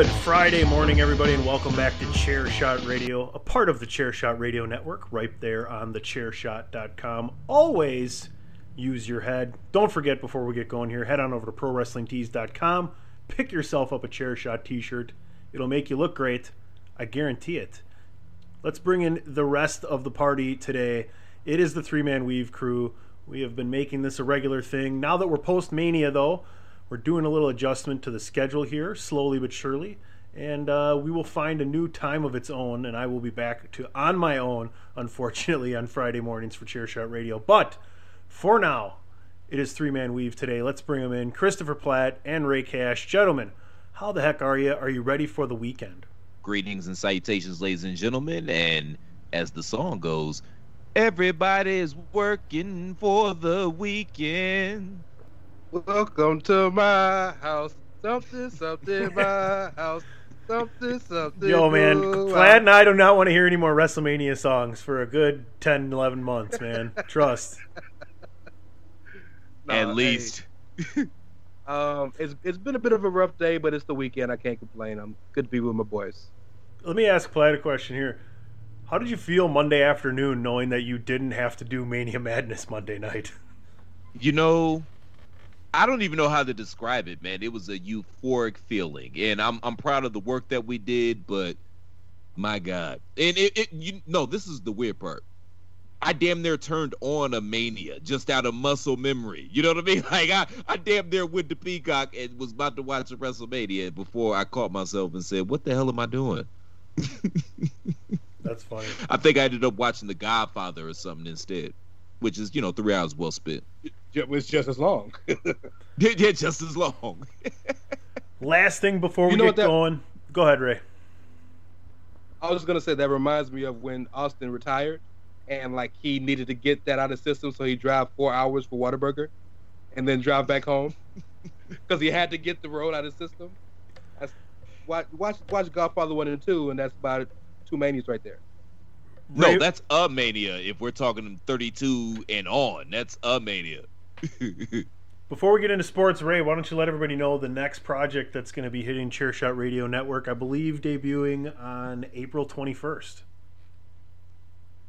Good Friday morning, everybody, and welcome back to Chairshot Radio, a part of the Chairshot Radio Network, right there on the thechairshot.com. Always use your head. Don't forget, before we get going here, head on over to prowrestlingtees.com, pick yourself up a Chairshot t shirt. It'll make you look great. I guarantee it. Let's bring in the rest of the party today. It is the three man weave crew. We have been making this a regular thing. Now that we're post Mania, though, we're doing a little adjustment to the schedule here, slowly but surely, and uh, we will find a new time of its own. And I will be back to on my own, unfortunately, on Friday mornings for Chairshot Radio. But for now, it is three man weave today. Let's bring them in, Christopher Platt and Ray Cash, gentlemen. How the heck are you? Are you ready for the weekend? Greetings and salutations, ladies and gentlemen. And as the song goes, everybody's working for the weekend. Welcome to my house. Something, something, my house. Something, something. Yo, man, ooh, and I do not want to hear any more WrestleMania songs for a good 10, 11 months, man. Trust. Nah, At hey, least. um, it's it's been a bit of a rough day, but it's the weekend. I can't complain. I'm good to be with my boys. Let me ask Platt a question here. How did you feel Monday afternoon knowing that you didn't have to do Mania Madness Monday night? You know, I don't even know how to describe it, man. It was a euphoric feeling, and I'm I'm proud of the work that we did, but my God, and it, it you know this is the weird part. I damn near turned on a mania just out of muscle memory. You know what I mean? Like I, I damn near went to Peacock and was about to watch a WrestleMania before I caught myself and said, "What the hell am I doing?" That's funny. I think I ended up watching The Godfather or something instead, which is you know three hours well spent. It was just as long. yeah, just as long. Last thing before we You know get what that- going. Go ahead, Ray. I was just gonna say that reminds me of when Austin retired, and like he needed to get that out of system, so he drive four hours for Whataburger, and then drive back home because he had to get the road out of system. That's, watch watch watch Godfather one and two, and that's about two manias right there. No, Ray- that's a mania. If we're talking 32 and on, that's a mania. Before we get into sports, Ray, why don't you let everybody know the next project that's going to be hitting Chairshot Radio Network, I believe debuting on April 21st.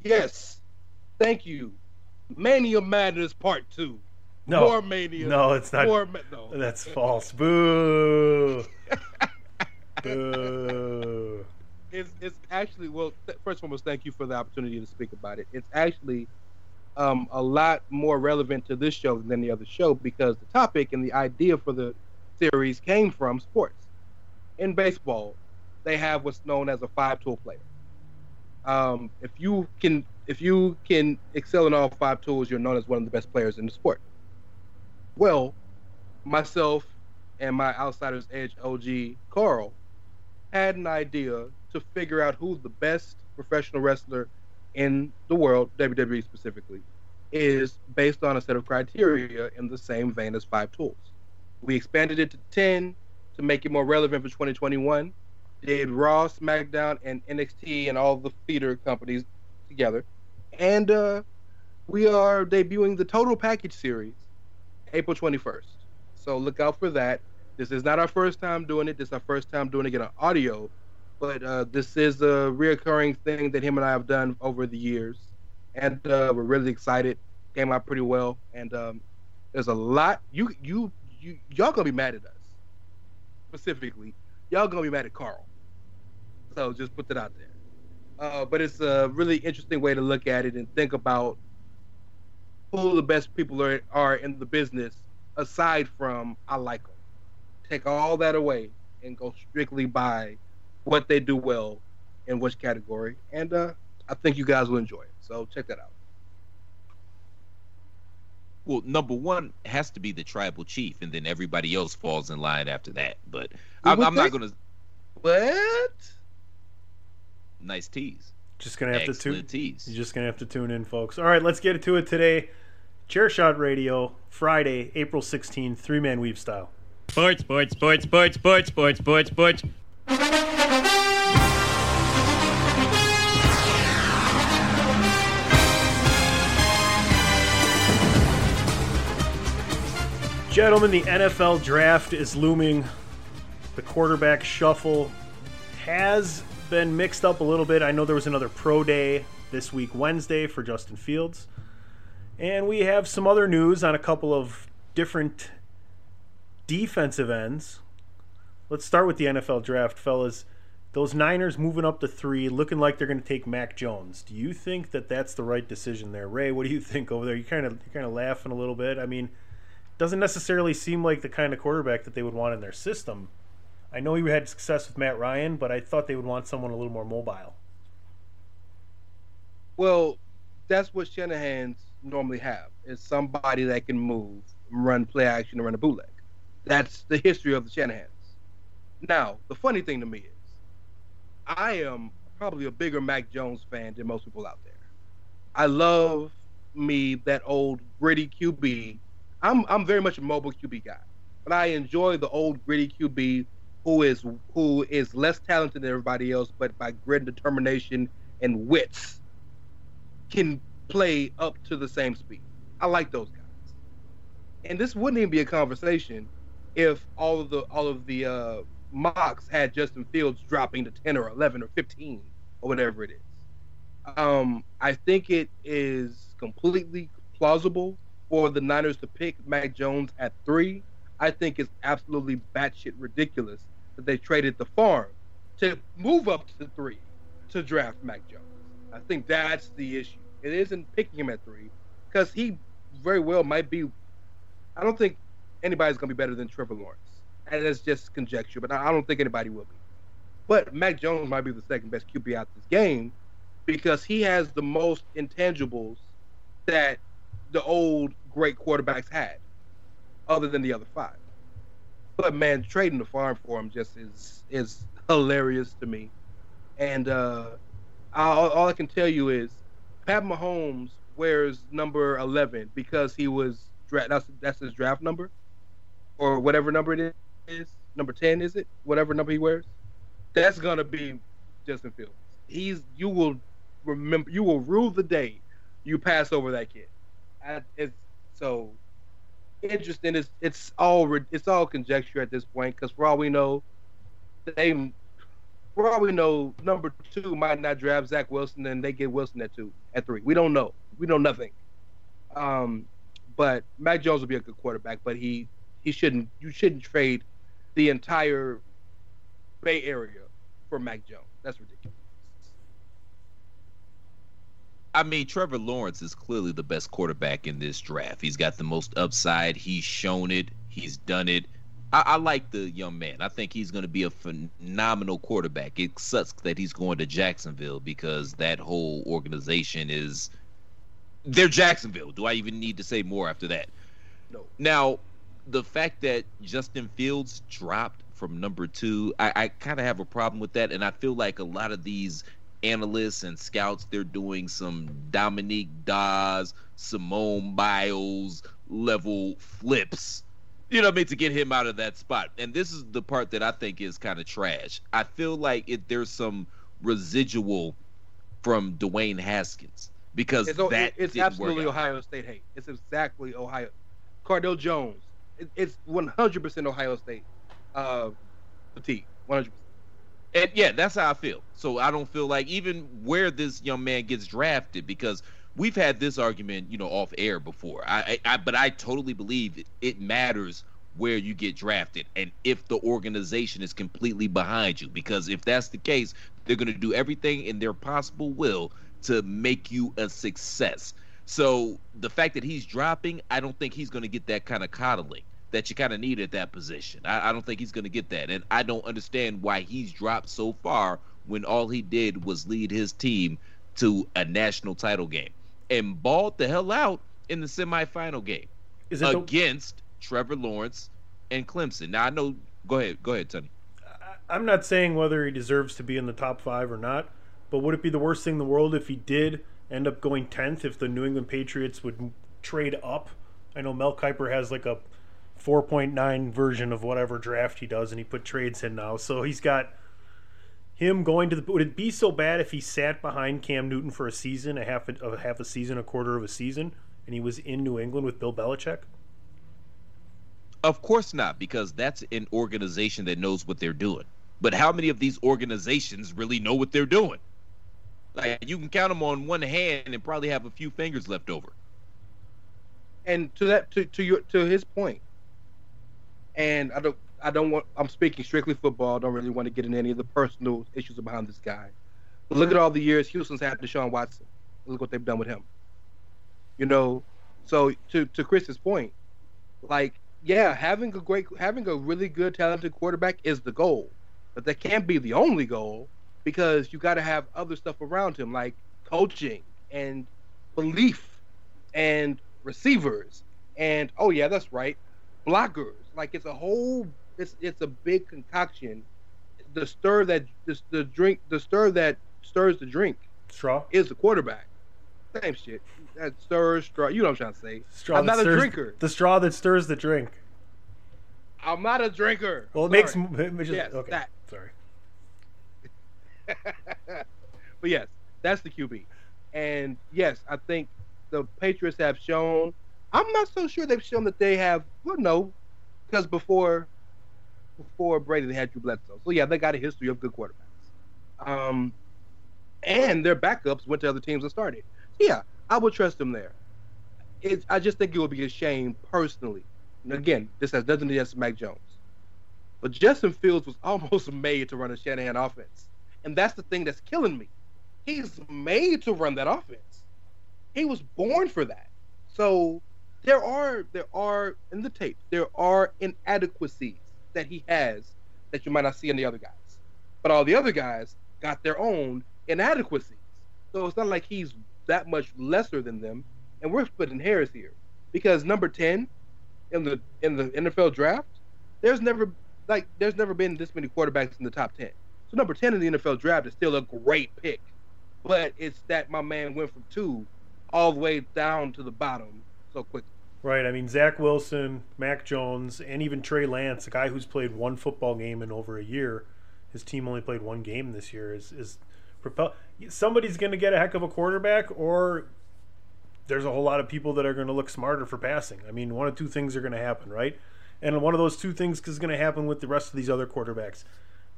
Yes, thank you. Mania Madness Part Two. No. More Mania. No, it's not. More ma- no. That's false. Boo. Boo. It's it's actually well. Th- first and foremost, thank you for the opportunity to speak about it. It's actually um, a lot more relevant to this show than the other show because the topic and the idea for the series came from sports. in baseball, they have what's known as a five-tool player. Um, if you can, if you can excel in all five tools, you're known as one of the best players in the sport. Well, myself and my Outsiders Edge OG Carl had an idea to figure out who the best professional wrestler in the world, WWE specifically, is based on a set of criteria in the same vein as five tools. We expanded it to 10 to make it more relevant for 2021. Did Raw, SmackDown, and NXT and all the feeder companies together. And uh, we are debuting the Total Package series April 21st. So look out for that. This is not our first time doing it. This is our first time doing it in audio, but uh, this is a reoccurring thing that him and I have done over the years, and uh, we're really excited. Came out pretty well, and um, there's a lot. You you you y'all gonna be mad at us specifically. Y'all gonna be mad at Carl. So just put that out there. Uh, but it's a really interesting way to look at it and think about who the best people are, are in the business aside from I like them. Take all that away and go strictly by what they do well in which category. And uh, I think you guys will enjoy it. So check that out. Well, number one has to be the tribal chief, and then everybody else falls in line after that. But I'm, I'm not gonna. What? Nice tease. Just gonna have to tune. tease. You're just gonna have to tune in, folks. All right, let's get to it today. Chairshot Radio, Friday, April 16th, three man weave style. Sports, sports, sports, sports, sports, sports, sports, sports. Gentlemen, the NFL draft is looming. The quarterback shuffle has been mixed up a little bit. I know there was another pro day this week, Wednesday, for Justin Fields. And we have some other news on a couple of different defensive ends. Let's start with the NFL draft, fellas. Those Niners moving up to three, looking like they're going to take Mac Jones. Do you think that that's the right decision there, Ray? What do you think over there? You kind of you're kind of laughing a little bit. I mean, doesn't necessarily seem like the kind of quarterback that they would want in their system. I know he had success with Matt Ryan, but I thought they would want someone a little more mobile. Well, that's what Shanahan's normally have is somebody that can move, run play action, and run a bootleg. That's the history of the Shanahans. Now, the funny thing to me is, I am probably a bigger Mac Jones fan than most people out there. I love me that old gritty QB. I'm I'm very much a mobile QB guy, but I enjoy the old gritty QB who is who is less talented than everybody else, but by grit and determination and wits can play up to the same speed. I like those guys. And this wouldn't even be a conversation if all of the all of the uh, mocks had Justin Fields dropping to 10 or 11 or 15 or whatever it is. Um, I think it is completely plausible for the Niners to pick Mac Jones at three. I think it's absolutely batshit ridiculous that they traded the farm to move up to three to draft Mac Jones. I think that's the issue. It isn't picking him at three because he very well might be. I don't think anybody's going to be better than Trevor Lawrence. And that's just conjecture, but I don't think anybody will be. But Mac Jones might be the second best QB out this game because he has the most intangibles that the old great quarterbacks had, other than the other five. But man, trading the farm for him just is is hilarious to me. And uh, all, I can tell you is Pat Mahomes wears number 11 because he was dra- that's that's his draft number or whatever number it is. Number 10 is it? Whatever number he wears. That's to be Justin Fields. He's you will remember you will rule the day you pass over that kid. It's so interesting. It's it's all it's all conjecture at this point because for all we know, they for all we know, number two might not draft Zach Wilson, and they get Wilson at two, at three. We don't know. We know nothing. Um, but Mac Jones will be a good quarterback, but he he shouldn't. You shouldn't trade the entire Bay Area for Mac Jones. That's ridiculous. I mean, Trevor Lawrence is clearly the best quarterback in this draft. He's got the most upside. He's shown it. He's done it. I, I like the young man. I think he's going to be a phenomenal quarterback. It sucks that he's going to Jacksonville because that whole organization is they're Jacksonville. Do I even need to say more after that? No. Now, the fact that Justin Fields dropped from number two, I, I kind of have a problem with that, and I feel like a lot of these analysts and scouts they're doing some Dominique Dawes, Simone Biles level flips. You know what I mean to get him out of that spot. And this is the part that I think is kind of trash. I feel like it, there's some residual from Dwayne Haskins because It's, that it's absolutely. Ohio State hate. It's exactly Ohio. Cardale Jones. It, it's 100% Ohio State uh, fatigue. 100%. And yeah, that's how I feel. So I don't feel like even where this young man gets drafted because we've had this argument, you know, off air before. I, I, I but I totally believe it, it matters where you get drafted and if the organization is completely behind you. Because if that's the case, they're going to do everything in their possible will to make you a success. So the fact that he's dropping, I don't think he's going to get that kind of coddling that you kind of need at that position. I, I don't think he's going to get that, and I don't understand why he's dropped so far when all he did was lead his team to a national title game and balled the hell out in the semifinal game Is it the, against Trevor Lawrence and Clemson. Now I know. Go ahead, go ahead, Tony. I'm not saying whether he deserves to be in the top five or not, but would it be the worst thing in the world if he did end up going tenth? If the New England Patriots would trade up? I know Mel Kiper has like a 4.9 version of whatever draft he does, and he put trades in now. So he's got him going to the. Would it be so bad if he sat behind Cam Newton for a season, a half a, a half a season, a quarter of a season, and he was in New England with Bill Belichick? Of course not, because that's an organization that knows what they're doing. But how many of these organizations really know what they're doing? Like you can count them on one hand and probably have a few fingers left over. And to that, to, to your, to his point, and I don't, I don't want. I'm speaking strictly football. I don't really want to get into any of the personal issues behind this guy. But look at all the years Houston's had Deshaun Watson. Look what they've done with him. You know, so to to Chris's point, like yeah, having a great, having a really good, talented quarterback is the goal, but that can't be the only goal because you got to have other stuff around him, like coaching and belief and receivers and oh yeah, that's right, blockers. Like it's a whole, it's it's a big concoction. The stir that the, the drink, the stir that stirs the drink Straw. is the quarterback. Same shit. That stirs straw. You know what I'm trying to say. Straw I'm not a drinker. The straw that stirs the drink. I'm not a drinker. Well, it Sorry. makes it just, Yes, okay. that. Sorry. but yes, that's the QB. And yes, I think the Patriots have shown. I'm not so sure they've shown that they have. Well, no, because before before Brady, they had Drew Bledsoe. So yeah, they got a history of good quarterbacks. Um, and their backups went to other teams and started. Yeah, I would trust them there. I just think it would be a shame personally. And again, this has nothing to do with Mac Jones. But Justin Fields was almost made to run a Shanahan offense. And that's the thing that's killing me. He's made to run that offense. He was born for that. So there are there are in the tape, there are inadequacies that he has that you might not see in the other guys. But all the other guys got their own inadequacies. So it's not like he's that much lesser than them. And we're splitting hairs here. Because number 10 in the in the NFL draft, there's never like there's never been this many quarterbacks in the top 10. So number 10 in the NFL draft is still a great pick. But it's that my man went from 2 all the way down to the bottom so quickly. Right. I mean, Zach Wilson, Mac Jones, and even Trey Lance, a guy who's played one football game in over a year. His team only played one game this year. Is is propel? Somebody's going to get a heck of a quarterback, or there's a whole lot of people that are going to look smarter for passing. I mean, one of two things are going to happen, right? And one of those two things is going to happen with the rest of these other quarterbacks.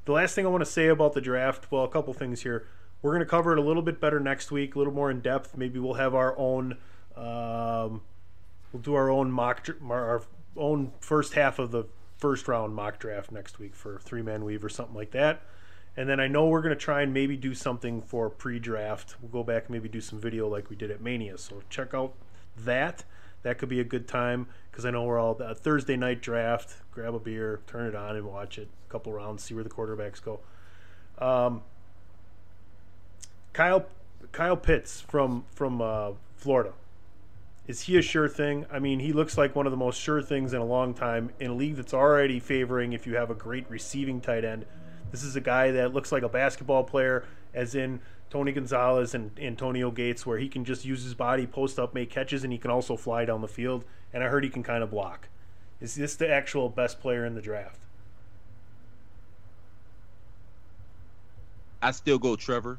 The last thing I want to say about the draft, well, a couple things here. We're going to cover it a little bit better next week, a little more in depth. Maybe we'll have our own. Um, we'll do our own mock, our own first half of the first round mock draft next week for three man weave or something like that. And then I know we're going to try and maybe do something for pre draft. We'll go back and maybe do some video like we did at Mania. So check out that. that could be a good time because I know we're all a Thursday night draft. Grab a beer, turn it on, and watch it. A couple rounds, see where the quarterbacks go. Um, Kyle Kyle Pitts from from uh, Florida. Is he a sure thing? I mean, he looks like one of the most sure things in a long time in a league that's already favoring if you have a great receiving tight end. This is a guy that looks like a basketball player, as in Tony Gonzalez and Antonio Gates, where he can just use his body, post up, make catches, and he can also fly down the field. And I heard he can kind of block. Is this the actual best player in the draft? I still go Trevor,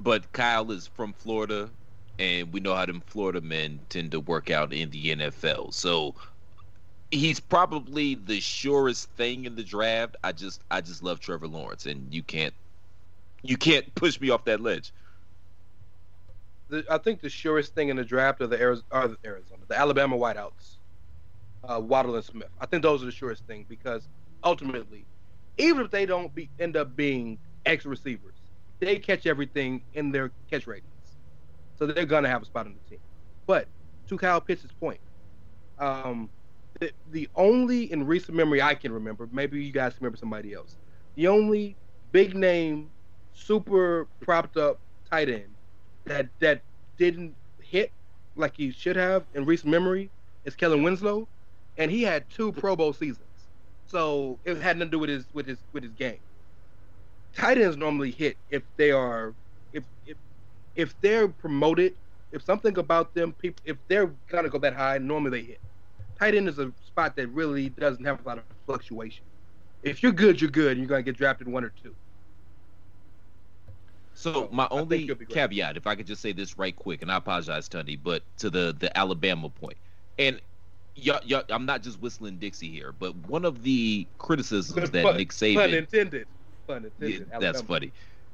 but Kyle is from Florida, and we know how them Florida men tend to work out in the NFL. So he's probably the surest thing in the draft. I just I just love Trevor Lawrence, and you can't you can't push me off that ledge. The, I think the surest thing in the draft are the Arizona, the, Alabama wideouts, uh, Waddle and Smith. I think those are the surest thing because ultimately, even if they don't be, end up being ex receivers, they catch everything in their catch ratings, so they're gonna have a spot on the team. But to Kyle Pitts' point, um, the, the only in recent memory I can remember, maybe you guys remember somebody else, the only big name, super propped up tight end that that didn't hit like he should have in recent memory is Kellen Winslow, and he had two Pro Bowl seasons, so it had nothing to do with his with his with his game. Tight ends normally hit if they are if they're promoted, if something about them people if they're gonna go that high, normally they hit. Tight end is a spot that really doesn't have a lot of fluctuation. If you're good, you're good, and you're gonna get drafted one or two. So my I only he'll be great. caveat, if I could just say this right quick, and I apologize, Tony, but to the the Alabama point, and y'all, y'all, I'm not just whistling Dixie here, but one of the criticisms that Pun- Nick Pun Saban, intended. Pun Yeah, intended. that's funny,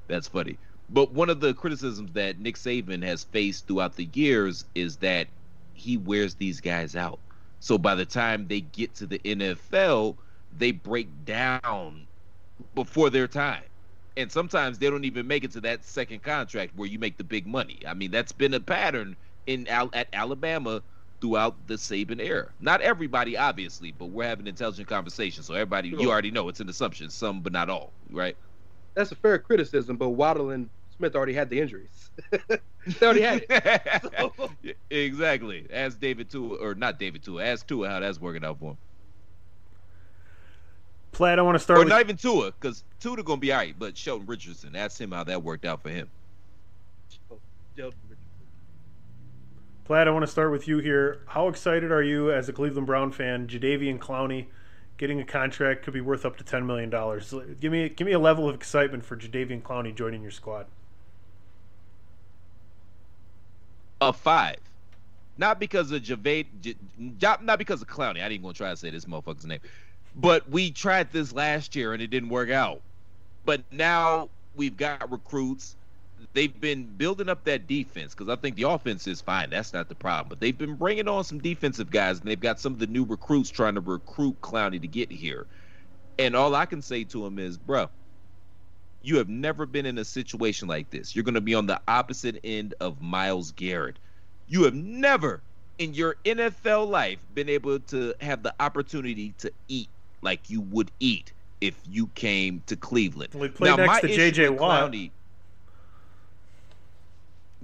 that's funny. But one of the criticisms that Nick Saban has faced throughout the years is that he wears these guys out. So by the time they get to the NFL, they break down before their time. And sometimes they don't even make it to that second contract where you make the big money. I mean, that's been a pattern in Al- at Alabama throughout the Saban era. Not everybody, obviously, but we're having intelligent conversation. So everybody, you already know it's an assumption, some but not all, right? That's a fair criticism, but Waddle and Smith already had the injuries. they already had it. So- exactly. Ask David Tua, or not David Tua. Ask Tua how that's working out for him. Platt, I want to start Or with not even Tua, because Tua gonna be all right. But Shelton Richardson, ask him how that worked out for him. Sheldon Richardson. Platt, I want to start with you here. How excited are you as a Cleveland Brown fan? Jadeveon Clowney getting a contract could be worth up to ten million dollars. Give me give me a level of excitement for Jadeveon Clowney joining your squad. A five, not because of Javade, J- not because of Clowney. I didn't even try to say this motherfucker's name, but we tried this last year and it didn't work out. But now we've got recruits. They've been building up that defense because I think the offense is fine. That's not the problem. But they've been bringing on some defensive guys, and they've got some of the new recruits trying to recruit Clowney to get here. And all I can say to him is, bro, you have never been in a situation like this. You're going to be on the opposite end of Myles Garrett. You have never in your NFL life been able to have the opportunity to eat like you would eat if you came to Cleveland. We played next my to J.J. Watt. Clowney-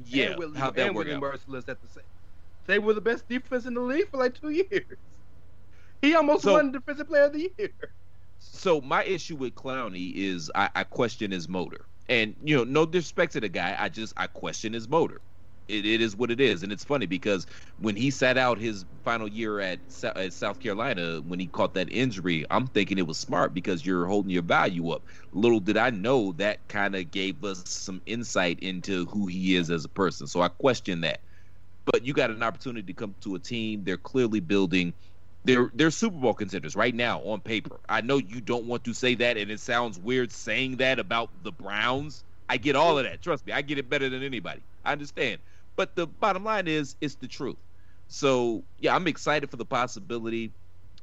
yeah, and how'd that and work Willie out? Merciless at the same. They were the best defense in the league for like two years. He almost So- won Defensive Player of the Year. So my issue with Clowney is I, I question his motor, and you know, no disrespect to the guy, I just I question his motor. It, it is what it is, and it's funny because when he sat out his final year at, at South Carolina, when he caught that injury, I'm thinking it was smart because you're holding your value up. Little did I know that kind of gave us some insight into who he is as a person. So I question that. But you got an opportunity to come to a team. They're clearly building they're they're Super Bowl contenders right now on paper. I know you don't want to say that, and it sounds weird saying that about the Browns. I get all of that. Trust me, I get it better than anybody. I understand. But the bottom line is, it's the truth. So yeah, I'm excited for the possibility,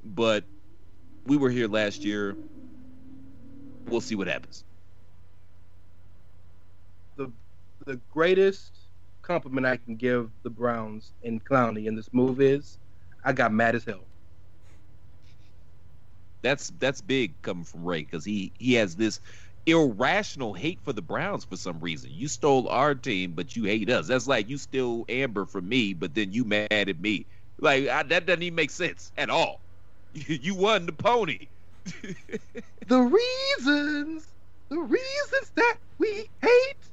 but we were here last year. We'll see what happens. The the greatest compliment I can give the Browns and Clowney in this move is, I got mad as hell. That's that's big coming from Ray because he he has this irrational hate for the Browns for some reason. You stole our team, but you hate us. That's like you steal Amber from me, but then you mad at me. Like I, that doesn't even make sense at all. You won the pony. The reasons, the reasons that we hate.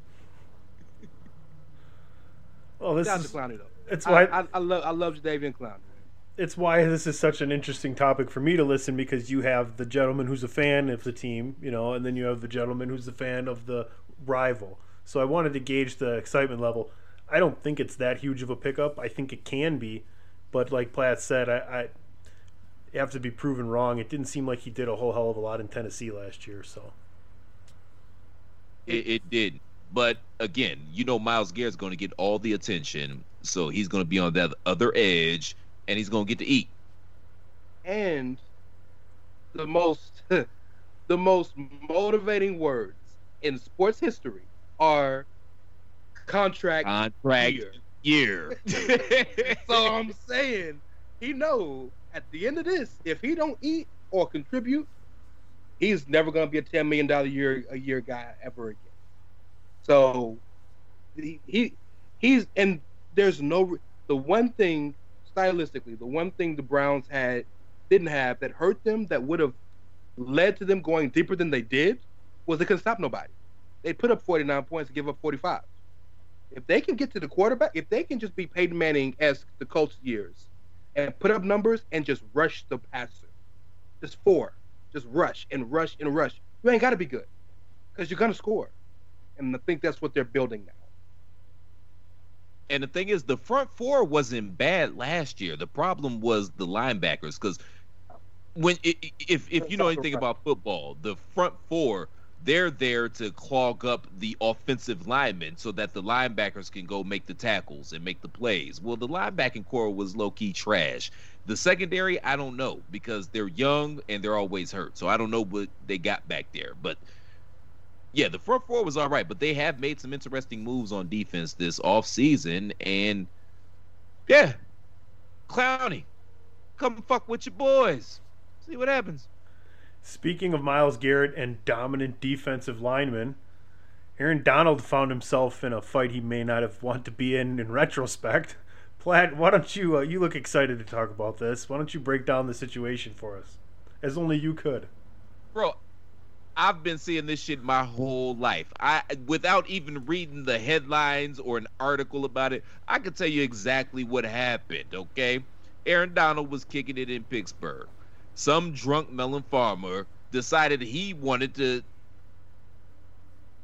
Well, this Shout out is to Clowney though. it's I, why I, I love I love Jadeveon Clowney. It's why this is such an interesting topic for me to listen because you have the gentleman who's a fan of the team, you know, and then you have the gentleman who's a fan of the rival. So I wanted to gauge the excitement level. I don't think it's that huge of a pickup. I think it can be, but like Platt said, I, I have to be proven wrong. It didn't seem like he did a whole hell of a lot in Tennessee last year. So It, it did, but again, you know, Myles Garrett's going to get all the attention, so he's going to be on that other edge, and he's going to get to eat. And the most the most motivating words in sports history are contract Contract year. year. so I'm saying he know at the end of this, if he don't eat or contribute, he's never gonna be a ten million dollar year a year guy ever again. So he, he he's and there's no the one thing stylistically, the one thing the Browns had didn't have that hurt them that would have led to them going deeper than they did was they couldn't stop nobody. They put up 49 points and give up 45. If they can get to the quarterback, if they can just be Peyton Manning as the Colts years and put up numbers and just rush the passer, just four, just rush and rush and rush, you ain't got to be good because you're gonna score. And I think that's what they're building now. And the thing is, the front four wasn't bad last year. The problem was the linebackers because when if if you know anything about football, the front four they're there to clog up the offensive linemen so that the linebackers can go make the tackles and make the plays. Well, the linebacking core was low key trash. The secondary, I don't know because they're young and they're always hurt. So I don't know what they got back there. But yeah, the front four was all right, but they have made some interesting moves on defense this offseason. And yeah, Clowney, come fuck with your boys. See what happens. Speaking of Myles Garrett and dominant defensive linemen, Aaron Donald found himself in a fight he may not have wanted to be in in retrospect. Platt, why don't you? Uh, you look excited to talk about this. Why don't you break down the situation for us, as only you could? Bro, I've been seeing this shit my whole life. I without even reading the headlines or an article about it, I can tell you exactly what happened, okay? Aaron Donald was kicking it in Pittsburgh. Some drunk melon farmer decided he wanted to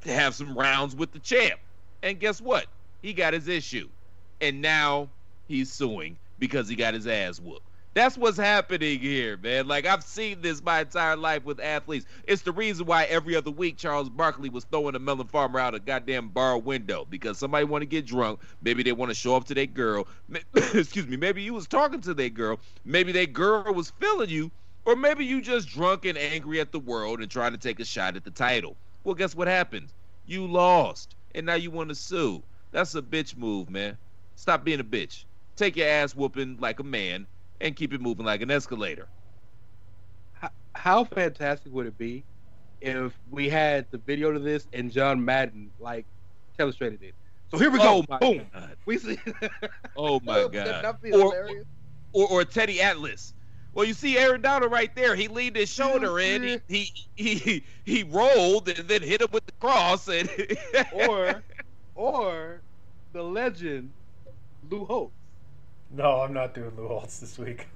to have some rounds with the champ. And guess what? He got his issue. And now he's suing because he got his ass whooped. That's what's happening here, man. Like I've seen this my entire life with athletes. It's the reason why every other week Charles Barkley was throwing a melon farmer out a goddamn bar window because somebody want to get drunk. Maybe they want to show up to their girl. Excuse me. Maybe you was talking to their girl. Maybe their girl was feeling you, or maybe you just drunk and angry at the world and trying to take a shot at the title. Well, guess what happened? You lost, and now you want to sue. That's a bitch move, man. Stop being a bitch. Take your ass whooping like a man and keep it moving like an escalator. How, how fantastic would it be if we had the video to this and John Madden like illustrated it? So here we go. Oh my Boom. God. We see. Oh my god. Or, or or Teddy Atlas. Well, you see Aaron Donald right there. He leaned his shoulder in. He, he he he rolled and then hit him with the cross and or or the legend Lou Holtz. No, I'm not doing Lou Holtz this week.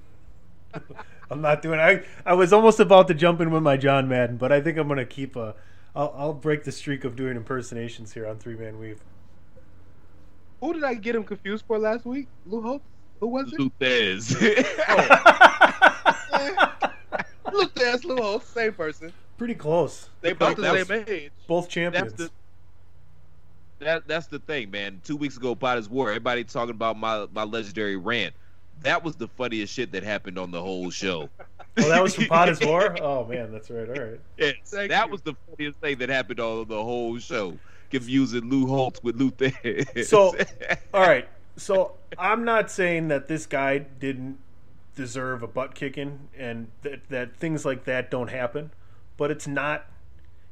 I'm not doing. I I was almost about to jump in with my John Madden, but I think I'm gonna keep a. I'll, I'll break the streak of doing impersonations here on Three Man Weave. Who did I get him confused for last week? Lou Holtz? Who was it? Lou Thesz. Look, that's Lou Holtz, same person. Pretty close. They both the same age. Both champions. That's the that that's the thing, man. Two weeks ago, Potter's War, everybody talking about my my legendary rant. That was the funniest shit that happened on the whole show. oh, that was from Potter's War. Oh man, that's right. All right. Yes, Thank that you. was the funniest thing that happened on the whole show. confusing Lou Holtz with Lou Thesz. So, all right. So I'm not saying that this guy didn't deserve a butt kicking and that that things like that don't happen, but it's not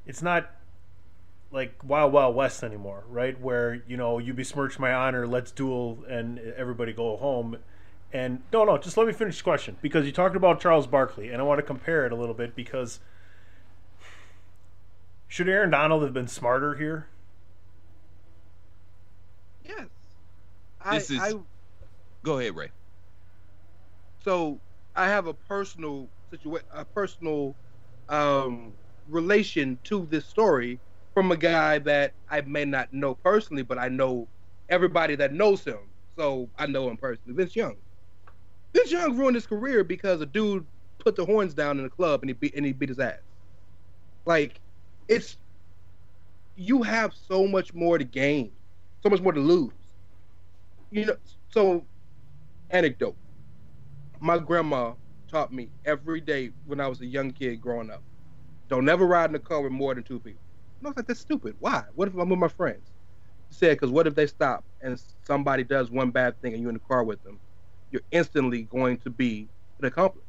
it's not like Wild Wild West anymore, right? Where you know you besmirch my honor, let's duel, and everybody go home. And no, no, just let me finish the question because you talked about Charles Barkley, and I want to compare it a little bit because should Aaron Donald have been smarter here? Yes. This is- I, Go ahead, Ray. so I have a personal situation, a personal um, relation to this story from a guy that I may not know personally, but I know everybody that knows him. So I know him personally. Vince Young. Vince Young ruined his career because a dude put the horns down in the club and he beat and he beat his ass. Like, it's you have so much more to gain, so much more to lose. You know, so anecdote. My grandma taught me every day when I was a young kid growing up. Don't never ride in a car with more than two people. And I was like, that's stupid. Why? What if I'm with my friends? She said, because what if they stop and somebody does one bad thing and you're in the car with them? You're instantly going to be an accomplice.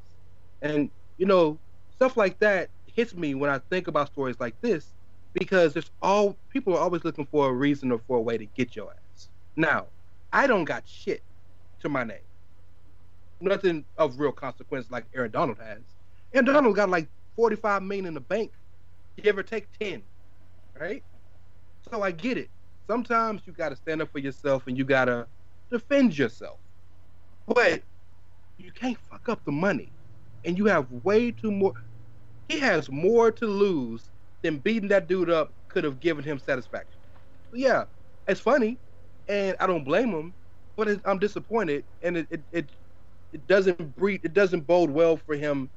And, you know, stuff like that hits me when I think about stories like this because there's all people are always looking for a reason or for a way to get your ass. Now, I don't got shit to my name. Nothing of real consequence like Aaron Donald has. Aaron Donald got like 45 million in the bank. Give or take 10. Right? So I get it. Sometimes you gotta stand up for yourself and you gotta defend yourself. But you can't fuck up the money. And you have way too more he has more to lose than beating that dude up could have given him satisfaction. Yeah, it's funny, and I don't blame him, but it, I'm disappointed, and it, it it it doesn't breed it doesn't bode well for him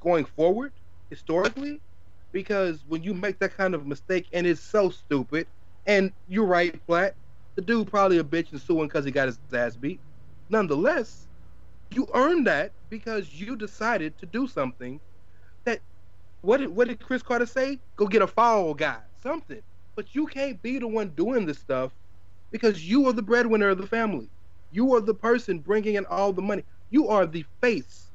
going forward historically, because when you make that kind of mistake and it's so stupid, and you're right, Platt, the dude probably a bitch and suing because he got his ass beat. Nonetheless, you earned that because you decided to do something that what did, what did Cris Carter say? Go get a foul guy, something. But you can't be the one doing this stuff because you are the breadwinner of the family. You are the person bringing in all the money. You are the face.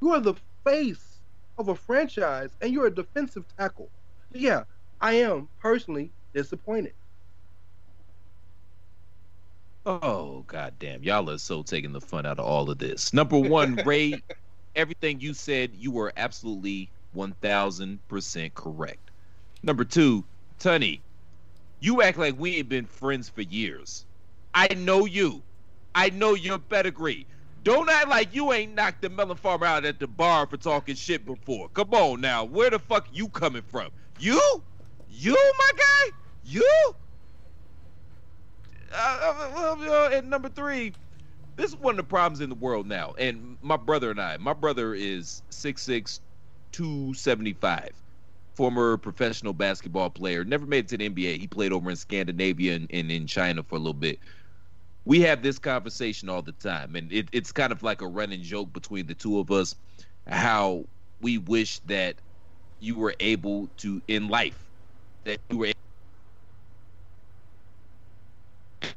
You are the face of a franchise, and you're a defensive tackle. Yeah, I am personally disappointed. Oh goddamn, y'all are so taking the fun out of all of this. Number one, Ray, everything you said, you were absolutely one thousand percent correct. Number two, Tunny, you act like we ain't been friends for years. I know you. I know your pedigree. Don't act like you ain't knocked the melon farmer out at the bar for talking shit before. Come on now, where the fuck you coming from? You? You, my guy? You? uh, well, uh, and number three, this is one of the problems in the world now. And my brother and I, my brother is 6'6", 275, former professional basketball player. Never made it to the NBA. He played over in Scandinavia and, and in China for a little bit. We have this conversation all the time, and it, it's kind of like a running joke between the two of us. How we wish that you were able to in life that you were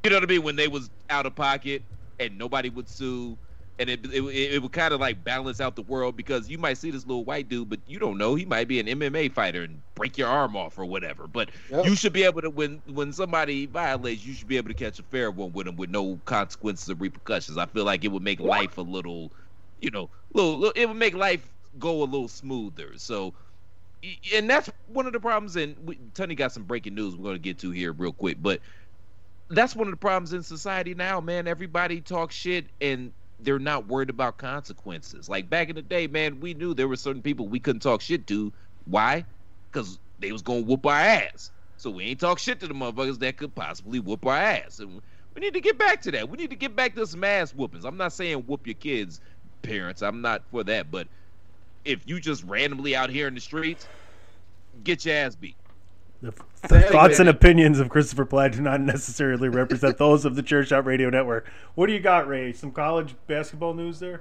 you know what I mean? When they was out of pocket and nobody would sue, and it it, it would kind of like balance out the world because you might see this little white dude, but you don't know he might be an MMA fighter and break your arm off or whatever. But Yep. you should be able to when when somebody violates, you should be able to catch a fair one with them with no consequences or repercussions. I feel like it would make life a little, you know, little, little it would make life go a little smoother. So. And that's one of the problems. And we, Tony got some breaking news we're going to get to here real quick. But that's one of the problems in society now, man. Everybody talks shit and they're not worried about consequences. Like back in the day, man, we knew there were certain people we couldn't talk shit to. Why? Because they was gonna whoop our ass. So we ain't talk shit to the motherfuckers that could possibly whoop our ass. And we need to get back to that. We need to get back to some ass whoopings. I'm not saying whoop your kids, parents. I'm not for that. But if you just randomly out here in the streets, get your ass beat. The f- thoughts and opinions of Christopher Platt do not necessarily represent those of the Chairshot Radio Network. What do you got, Ray? Some college basketball news there?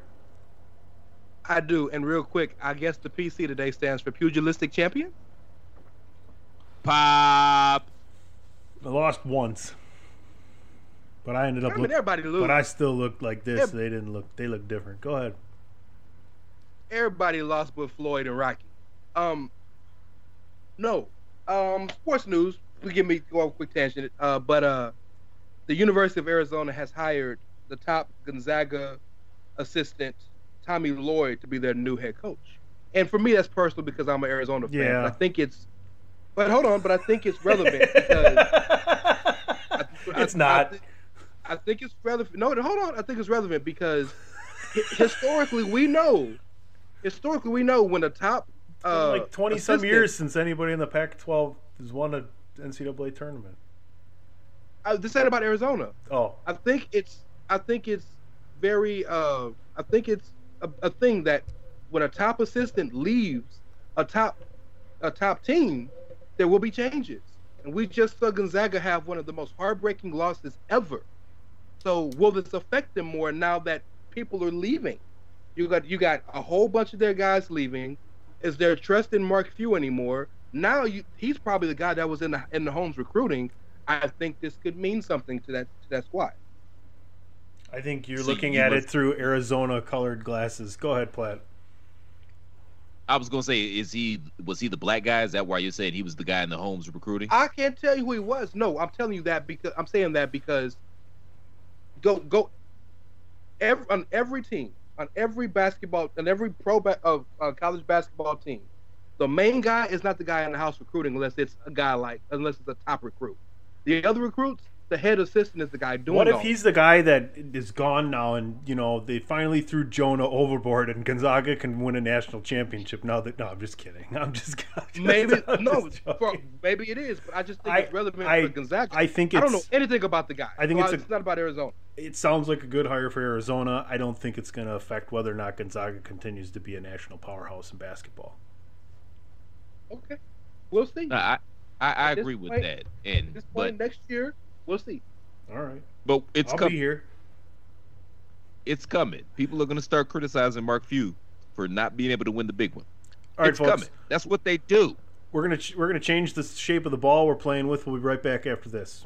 I do. And real quick, I guess the PC today stands for pugilistic champion. Pop. I lost once, but I ended up. I mean, look- everybody loses. but I still looked like this. Ev- They didn't look. They looked different. Go ahead. everybody lost with Floyd and Rocky. Um, no. Um, sports news. Forgive me, go on a quick tangent. Uh, but uh, the University of Arizona has hired the top Gonzaga assistant Tommy Lloyd to be their new head coach. And for me, that's personal because I'm an Arizona fan. Yeah. I think it's. But hold on, but I think it's relevant because I- it's I- not. I, I think it's relevant. No, hold on. I think it's relevant because historically we know, historically we know when the top uh, like twenty some years since anybody in the Pac-12 has won a NCAA tournament. Uh, this ain't about Arizona. Oh, I think it's I think it's very uh I think it's a, a thing that when a top assistant leaves a top a top team, there will be changes. And we just saw Gonzaga have one of the most heartbreaking losses ever. So will this affect them more now that people are leaving? You got you got a whole bunch of their guys leaving. Is there trust in Mark Few anymore? Now you, he's probably the guy that was in the in the homes recruiting. I think this could mean something to that to that squad. I think you're See, looking you at was- it through Arizona-colored glasses. Go ahead, Platt. I was gonna say, is he was he the black guy? Is that why you're saying he was the guy in the homes recruiting? I can't tell you who he was. No, I'm telling you that because I'm saying that because go go every, on every team on every basketball on every pro ba- uh, uh, college basketball team, the main guy is not the guy in the house recruiting unless it's a guy like unless it's a top recruit. The other recruits, the head assistant is the guy doing. What if all he's the guy that is gone now, and you know they finally threw Jonah overboard, and Gonzaga can win a national championship? Now that no, I'm just kidding. I'm just, I'm just Maybe I'm no, just for, maybe it is, but I just think I- it's relevant I- for Gonzaga. I think I don't know anything about the guy. I think it's a- it's not about Arizona. It sounds like a good hire for Arizona. I don't think it's going to affect whether or not Gonzaga continues to be a national powerhouse in basketball. Okay, we'll see. No, I I, I At this agree with point- that, and this but point next year, we'll see. All right, but it's I'll coming. be here. It's coming. People are gonna start criticizing Mark Few for not being able to win the big one. All right, it's folks. coming. That's what they do. We're gonna ch- we're gonna change the shape of the ball we're playing with. We'll be right back after this.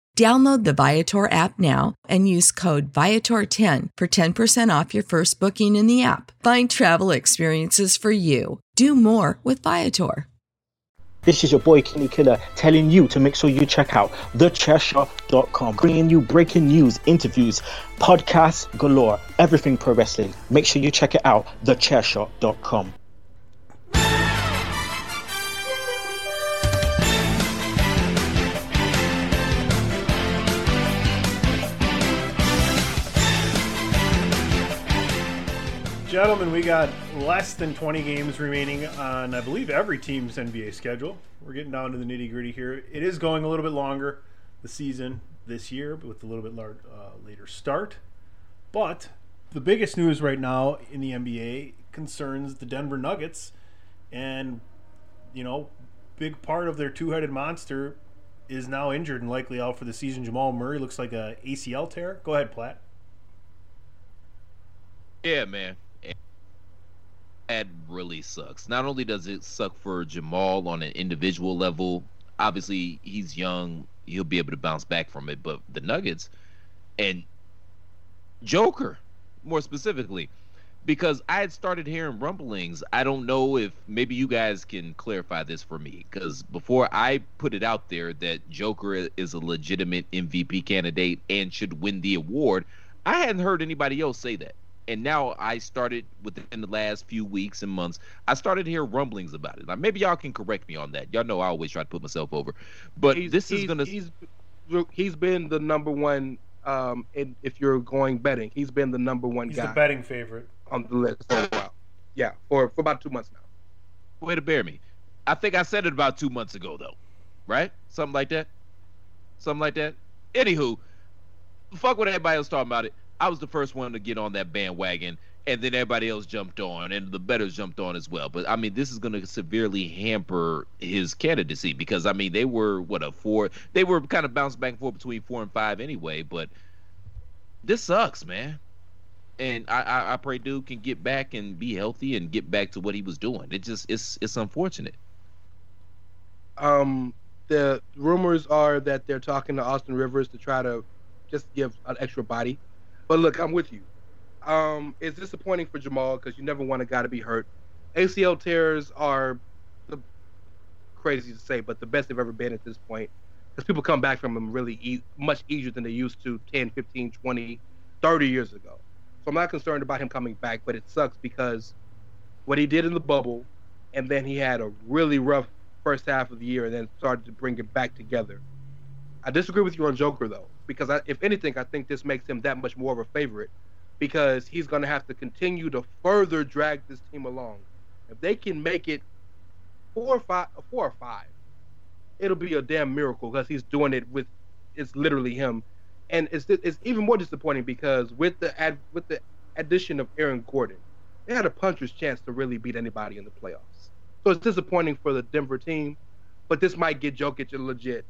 Download the Viator app now and use code Viator10 for 10% off your first booking in the app. Find travel experiences for you. Do more with Viator. This is your boy Kenny Killer telling you to make sure you check out thechairshot.com, bringing you breaking news, interviews, podcasts galore, everything pro wrestling. Make sure you check it out, thechairshot.com. Gentlemen, we got less than 20 games remaining on, I believe, every team's NBA schedule. We're getting down to the nitty gritty here. It is going a little bit longer, the season this year, but with a little bit uh, later start. But the biggest news right now in the NBA concerns the Denver Nuggets. And, you know, big part of their two headed monster is now injured and likely out for the season. Jamal Murray looks like a ACL tear. Go ahead, Platt. Yeah, man. That really sucks. Not only does it suck for Jamal on an individual level, obviously he's young, he'll be able to bounce back from it, but the Nuggets and Joker, more specifically, because I had started hearing rumblings. I don't know if maybe you guys can clarify this for me because before I put it out there that Joker is a legitimate MVP candidate and should win the award, I hadn't heard anybody else say that. And now I started within the last few weeks and months, I started to hear rumblings about it. Like maybe y'all can correct me on that. Y'all know I always try to put myself over, but He's- this is gonna. He's he's been the number one. Um, in, if you're going betting, he's been the number one He's guy the betting favorite. on the list for a while. Yeah, for for about two months now. way to bear me. I think I said it about two months ago, though, right? Something like that. Something like that. Anywho, fuck what everybody else talking about it. I was the first one to get on that bandwagon, and then everybody else jumped on, and the betters jumped on as well. But I mean, this is going to severely hamper his candidacy because I mean, they were what a four. They were kind of bounced back and forth between four and five anyway. But this sucks, man. And I, I, I pray dude can get back and be healthy and get back to what he was doing. It just it's it's unfortunate. Um, the rumors are that they're talking to Austin Rivers to try to just give an extra body. But look, I'm with you. Um, it's disappointing for Jamal because you never want a guy to be hurt. ACL tears are the crazy to say, but the best they've ever been at this point because people come back from them really e- much easier than they used to 10, 15, 20, 30 years ago. So I'm not concerned about him coming back, but it sucks because what he did in the bubble, and then he had a really rough first half of the year and then started to bring it back together. I disagree with you on Joker though, because I, if anything, I think this makes him that much more of a favorite because he's going to have to continue to further drag this team along. If they can make it four or five, four or five, it'll be a damn miracle because he's doing it with it's literally him, and it's it's even more disappointing because with the ad, with the addition of Aaron Gordon, they had a puncher's chance to really beat anybody in the playoffs. So it's disappointing for the Denver team, but this might get Jokic a legit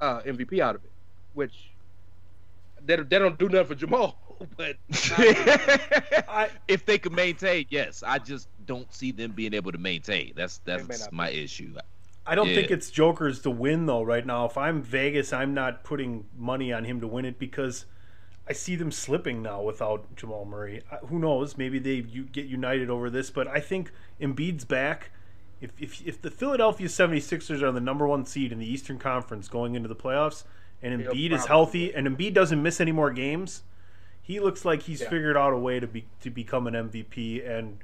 uh, MVP out of it, which they, they don't do nothing for Jamal. But if they could maintain, yes. I just don't see them being able to maintain. That's that's not my issue. I don't Yeah. think it's Joker's to win though right now. If I'm Vegas, I'm not putting money on him to win it because I see them slipping now without Jamal Murray. Uh, Who knows? Maybe they you get united over this, but I think Embiid's back. If, if, if the Philadelphia 76ers are the number one seed in the Eastern Conference going into the playoffs, and They'll Embiid is probably healthy, and Embiid doesn't miss any more games, he looks like he's Yeah. figured out a way to be to become an MVP. And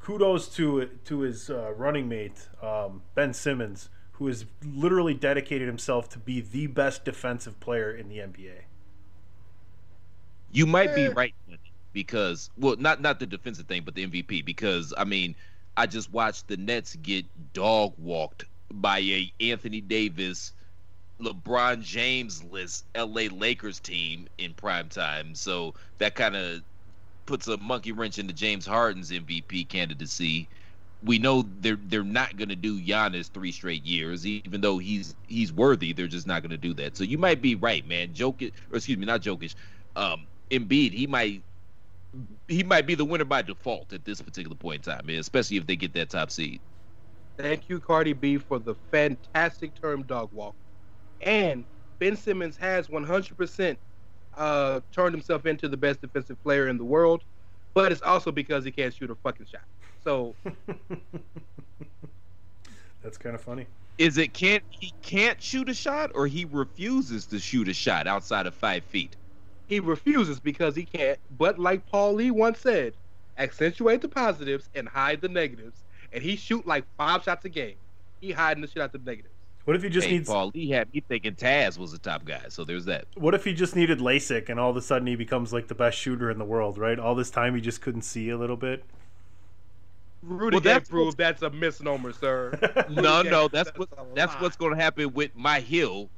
kudos to to his uh, running mate um, Ben Simmons, who has literally dedicated himself to be the best defensive player in the NBA. You might be Eh. right because well, not not the defensive thing, but the MVP. Because I mean, I just watched the Nets get dog walked by a Anthony Davis, LeBron James list L.A. Lakers team in prime time. So that kind of puts a monkey wrench into James Harden's MVP candidacy. We know they're they're not going to do Giannis three straight years, even though he's he's worthy. They're just not going to do that. So you might be right, man. Jokic, or excuse me, not Jokic. Um, Embiid, he might he might be the winner by default at this particular point in time, man, especially if they get that top seed. Thank you, Cardi B, for the fantastic term dog walk. And Ben Simmons has 100% uh, turned himself into the best defensive player in the world, but it's also because he can't shoot a fucking shot. So That's kind of funny. Is it can't he can't shoot a shot or he refuses to shoot a shot outside of five feet? he refuses because he can't. But like Paul Lee once said, accentuate the positives and hide the negatives. And he shoot like five shots a game. He hiding the shit out the negatives. What if he just hey, needs? Paul Lee had me thinking Taz was the top guy. So there's that. What if he just needed LASIK and all of a sudden he becomes like the best shooter in the world? Right? All this time he just couldn't see a little bit. Rudy Well, well, that's proved that's a misnomer, sir. No, no, that's what that's lie. what's going to happen with my Hill,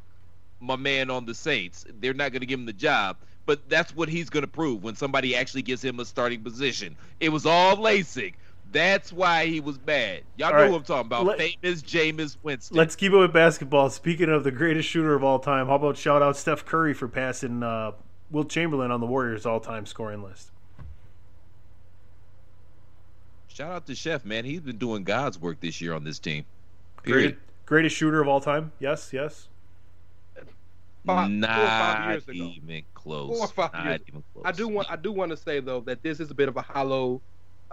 my man on the Saints. They're not going to give him the job, but that's what he's going to prove when somebody actually gives him a starting position. It was all LASIK. That's why he was bad. Y'all All know right. who I'm talking about. Let- Famous Jameis Winston. Let's keep it with basketball. Speaking of the greatest shooter of all time, how about shout out Steph Curry for passing uh, Wilt Chamberlain on the Warriors all time scoring list? Shout out to Chef, man. He's been doing God's work this year on this team. Greatest, Period. greatest shooter of all time? Yes, yes. Five- Not five years ago. even close. Four or five Not years even close. I do want I do want to say though that this is a bit of a hollow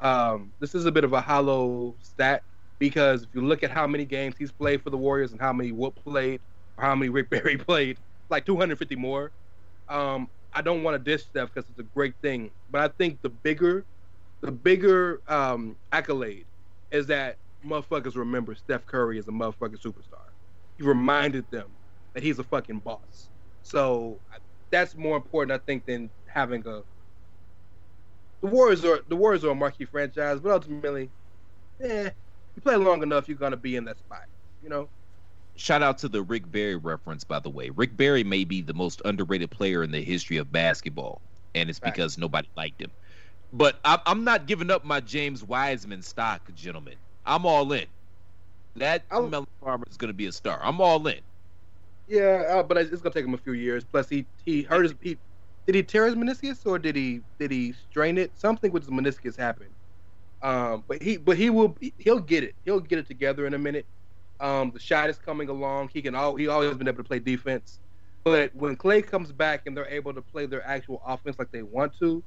um, this is a bit of a hollow stat because if you look at how many games he's played for the Warriors and how many Whoop played or how many Rick Barry played, like 250 more. Um, I don't want to diss Steph because it's a great thing, but I think the bigger the bigger um, accolade is that motherfuckers remember Steph Curry is a motherfucking superstar. He reminded them that he's a fucking boss. So that's more important, I think, than having a. The Warriors are the Warriors are a marquee franchise, but ultimately, eh, you play long enough, you're gonna be in that spot. You know, Shout out to the Rick Barry reference, by the way. Rick Barry may be the most underrated player in the history of basketball, and it's Right. because nobody liked him. But I'm, I'm not giving up my James Wiseman stock, gentlemen. I'm all in. That I'll- Melon Farmer is going to be a star. I'm all in. yeah, uh, but it's it's gonna take him a few years. Plus, he he hurt his he did he tear his meniscus or did he did he strain it? Something with his meniscus happened. Um, but he but he will he'll get it. He'll get it together in a minute. Um, the shot is coming along. He can all he always been able to play defense. But when Clay comes back and they're able to play their actual offense like they want to,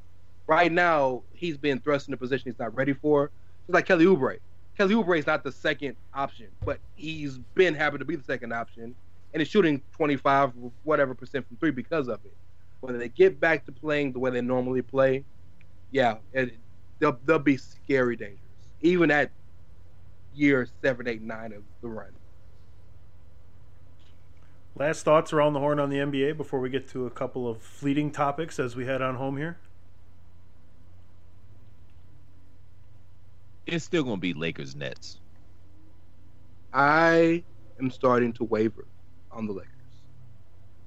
right now he's being thrust in a position he's not ready for. It's like Kelly Oubre. Kelly Oubre is not the second option, but he's been happy to be the second option, and he's shooting 25 whatever percent from three because of it. When they get back to playing the way they normally play, yeah, it, they'll they'll be scary dangerous, even at year seven, eight, nine of the run. Last thoughts around the horn on the NBA before we get to a couple of fleeting topics as we head on home here. It's still going to be Lakers Nets. I am starting to waver on the Lakers.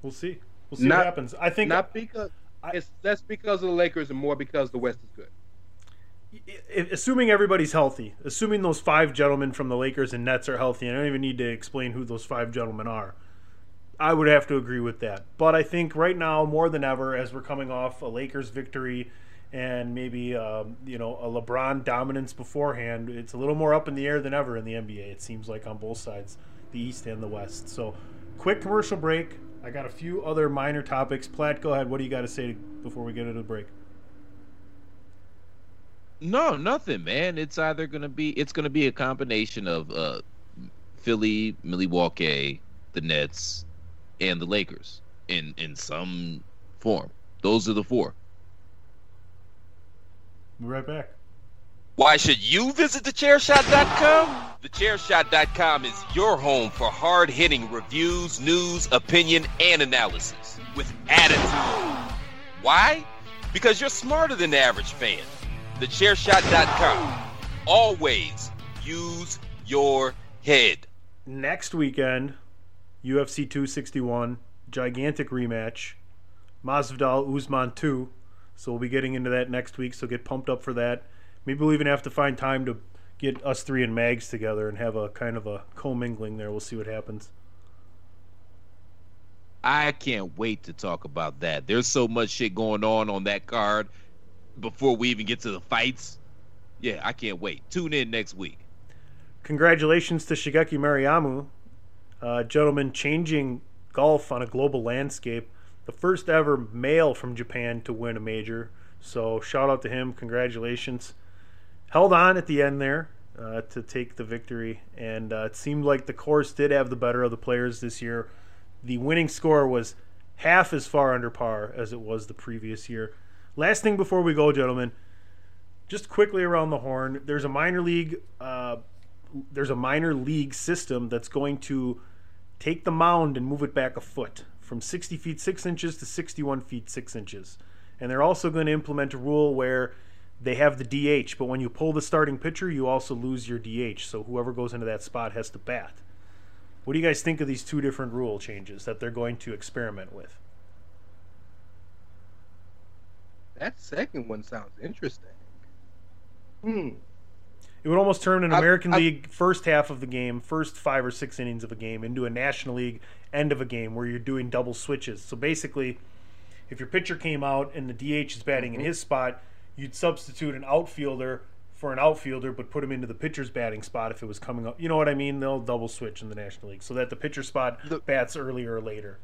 We'll see. We'll see Not- what happens. I think Not because I- it's less because of the Lakers and more because the West is good. assuming everybody's healthy, assuming those five gentlemen from the Lakers and Nets are healthy, and I don't even need to explain who those five gentlemen are. I would have to agree with that. But I think right now, more than ever, as we're coming off a Lakers victory and maybe um, you know a LeBron dominance beforehand, it's a little more up in the air than ever in the NBA. It seems like on both sides, the East and the West. So, quick commercial break. I got a few other minor topics. Platt, go ahead. What do you got to say before we get into the break? No, nothing, man. It's either gonna be it's gonna be a combination of uh Philly, Milwaukee, the Nets, and the Lakers in in some form. Those are the four. We're right back. Why should you visit thechairshot.com? Thechairshot.com is your home for hard hitting reviews, news, opinion, and analysis with attitude. Why? Because you're smarter than the average fan. Thechairshot.com. Always use your head. next weekend, UFC 261, gigantic rematch, Masvidal Usman 2. So we'll be getting into that next week. So get pumped up for that. Maybe we'll even have to find time to get us three and Mags together and have a kind of a commingling there. We'll see what happens. I can't wait to talk about that. There's so much shit going on on that card before we even get to the fights. Yeah, I can't wait. Tune in next week. Congratulations to Shigeki Mariamu, uh, gentleman changing golf on a global landscape. The first ever male from Japan to win a major. So shout out to him. Congratulations. Held on at the end there uh, to take the victory, and uh, it seemed like the course did have the better of the players this year. The winning score was half as far under par as it was the previous year. Last thing before we go, gentlemen, just quickly around the horn. There's a minor league. Uh, there's a minor league system that's going to take the mound and move it back a foot from 60 feet 6 inches to 61 feet 6 inches. And they're also going to implement a rule where they have the DH, but when you pull the starting pitcher, you also lose your DH. So whoever goes into that spot has to bat. What do you guys think of these two different rule changes that they're going to experiment with? That second one sounds interesting. Hmm. It would almost turn an I- American I- League first half of the game, first five or six innings of a game, into a National League end of a game where you're doing double switches. So basically, if your pitcher came out and the DH is batting Mm-hmm. in his spot, you'd substitute an outfielder for an outfielder, but put him into the pitcher's batting spot if it was coming up. You know what I mean? They'll double switch in the National League so that the pitcher spot The- bats earlier or later.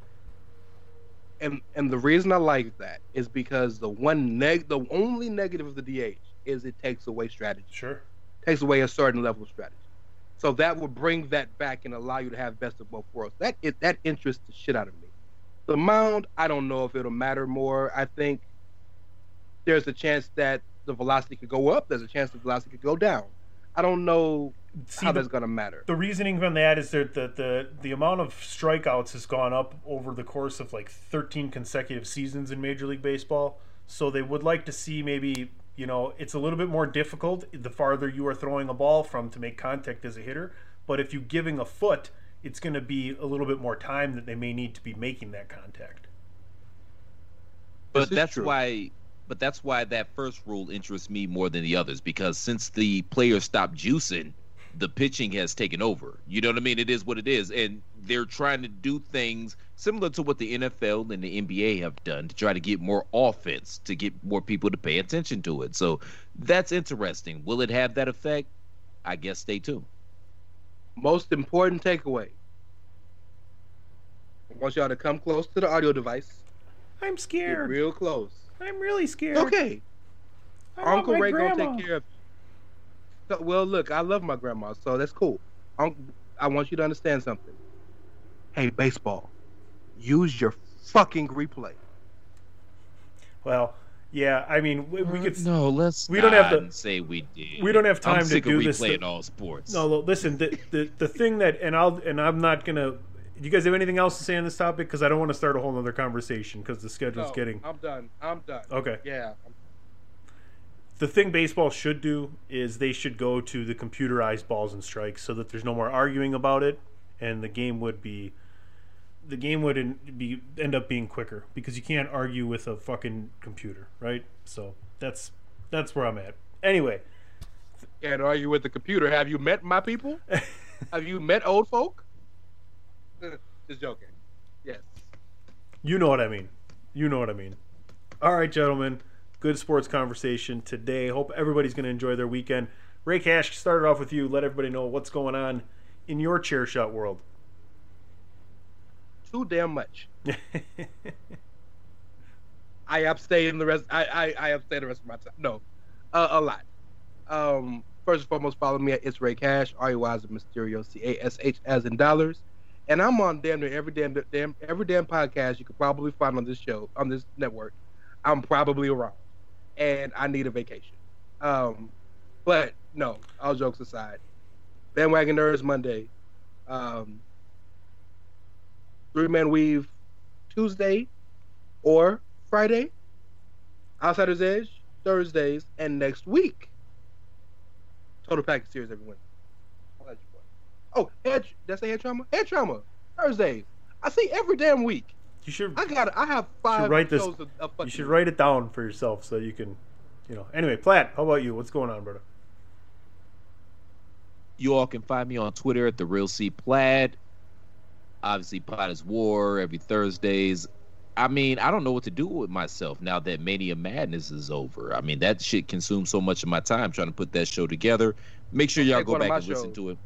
and and the reason I like that is because the one neg the only negative of the DH is it takes away strategy. Sure. Takes away a certain level of strategy. So that would bring that back and allow you to have best of both worlds. That it, that interests the shit out of me. The mound, I don't know if it'll matter more. I think there's a chance that the velocity could go up. There's a chance the velocity could go down. I don't know See, how the- that's gonna matter. The reasoning from that is that the, the the amount of strikeouts has gone up over the course of like 13 consecutive seasons in Major League Baseball. So they would like to see maybe you know it's a little bit more difficult the farther you are throwing a ball from to make contact as a hitter. But if you're giving a foot, it's going to be a little bit more time that they may need to be making that contact. But that's true. why but that's why that first rule interests me more than the others because since the players stopped juicing, the pitching has taken over. You know what I mean? It is what it is. And they're trying to do things similar to what the NFL and the NBA have done to try to get more offense, to get more people to pay attention to it. So that's interesting. Will it have that effect? I guess stay tuned. Most important takeaway. I want y'all to come close to the audio device. I'm Get scared. real close. I'm really scared. Okay. I Uncle Ray grandma. gonna take care of you. So, well, look, I love my grandma, so that's cool. Unc I want you to understand something. Hey, baseball, use your fucking replay. Well, yeah. I mean, we, we uh, could. no, let's we don't have to- say we did. we don't have time I'm to do of this replaying th- all sports. No, look, listen. The, the the thing that, and I'll and I'm not gonna. Do you guys have anything else to say on this topic? Because I don't want to start a whole other conversation because the schedule's No, getting. I'm done. I'm done. Okay. Yeah. The thing baseball should do is they should go to the computerized balls and strikes so that there's no more arguing about it, and the game would be. The game would be end up being quicker because you can't argue with a fucking computer, right? So that's that's where I'm at. Anyway, Can't argue with the computer. Have you met my people? Have you met old folk? Just joking. Yes. You know what I mean. You know what I mean. All right, gentlemen. Good sports conversation today. Hope everybody's going to enjoy their weekend. Rey Cash, started off with you. Let everybody know what's going on in your chair shot world. Too damn much. I abstain the rest. I I, I abstain the rest of my time. No, uh, a lot. Um, first and foremost, follow me at It's Rey Cash, R U Y as in Mysterio, C A S H as in dollars, and I'm on damn near every damn damn every damn podcast you could probably find on this show on this network. I'm probably around, and I need a vacation. Um, but no, all jokes aside, bandwagon nerds Monday, um, three man weave Tuesday or Friday, Outsiders Edge Thursdays, and next week. Total package series every Wednesday. I'll let you know. Oh, head did I say head trauma? Head trauma Thursdays. I see every damn week. You should I got. I have you five should write this. shows of, of You should write it down for yourself so you can, you know. Anyway, Platt, how about you? What's going on, brother? You all can find me on Twitter at the Real C Platt. Obviously, Pot is War every Thursdays. I mean, I don't know what to do with myself now that Mania Madness is over. I mean, that shit consumes so much of my time trying to put that show together. Make sure y'all go back my and listen to it.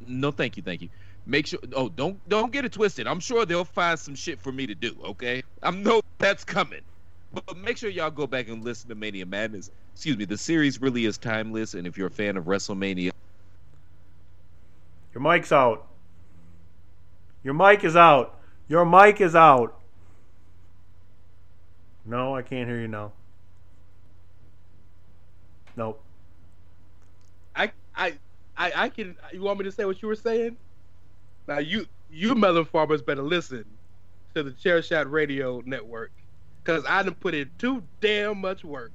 No, thank you, thank you. Make sure. Oh, don't don't get it twisted. I'm sure they'll find some shit for me to do. Okay, I'm no that's coming. But make sure y'all go back and listen to Mania Madness. Excuse me. The series really is timeless, and if you're a fan of WrestleMania, Your mic's out. Your mic is out. Your mic is out. No, I can't hear you now. Nope. I, I, I, I can. You want me to say what you were saying? Now you, you melon farmers better listen to the Chair Shot Radio Network because I done put in too damn much work.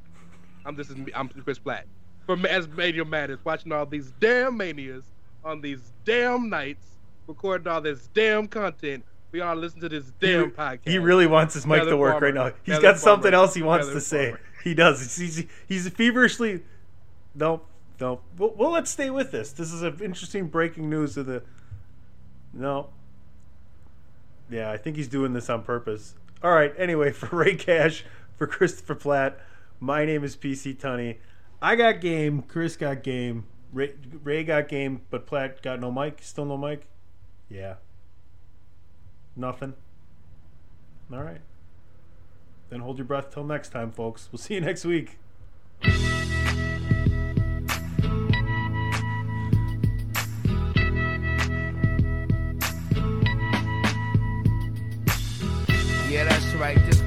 I'm this is me, I'm Chris Platt from as Mania Matters, watching all these damn manias on these damn nights, recording all this damn content. We all listen to this damn podcast. He really wants his mic to work farmer, right now. He's got something farmer, else he wants melon to say. He does. He's, he's, he's feverishly. Nope. Nope. Well, well, let's stay with this. This is an interesting breaking news of the. No. Yeah, I think he's doing this on purpose. All right. Anyway, for Rey Cash, for Christopher Platt, my name is PC Tunney. I got game. Chris got game. Ray, Ray got game, but Platt got no mic. Still no mic. Yeah. Nothing. All right. Then hold your breath till next time, folks. We'll see you next week.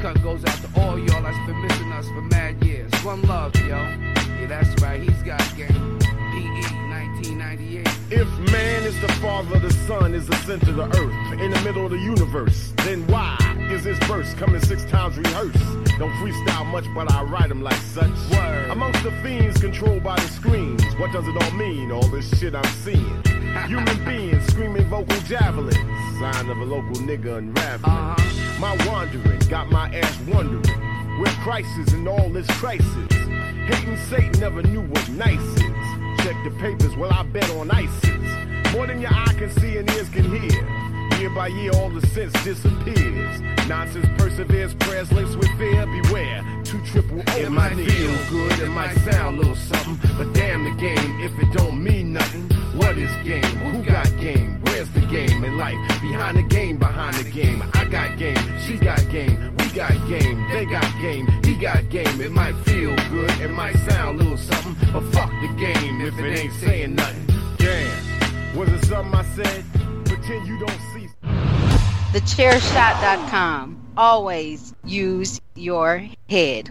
Cut goes out to all y'all that's been missing us for mad years. One love, yo. Yeah, that's right. He's got game. PE 1998. If man is the father, the sun is the center of the earth, in the middle of the universe, then why is this verse coming six times rehearsed? Don't freestyle much, but I write them like such. Word. Amongst the fiends controlled by the screens, what does it all mean? All this shit I'm seeing. Human beings screaming vocal javelins, sign of a local nigga unraveling. Uh-huh. My wandering got my ass wondering where crisis and all this crisis. Hating Satan never knew what nice is. Check the papers, well, I bet on ISIS. More than your eye can see and ears can hear. Year by year, all the sense disappears. Nonsense perseveres, prayers laced with fear. Beware, two triple O. It might feel good, it might sound a little something, but damn the game if it don't mean nothing. What is game? Who got game? Where's the game in life? Behind the game, behind the game. I got game, she got game, we got game, they got game, he got game. It might feel good, it might sound a little something, but fuck the game if it ain't saying nothing. Damn, was it something I said? Pretend you don't see. TheChairShot.com. Always use your head.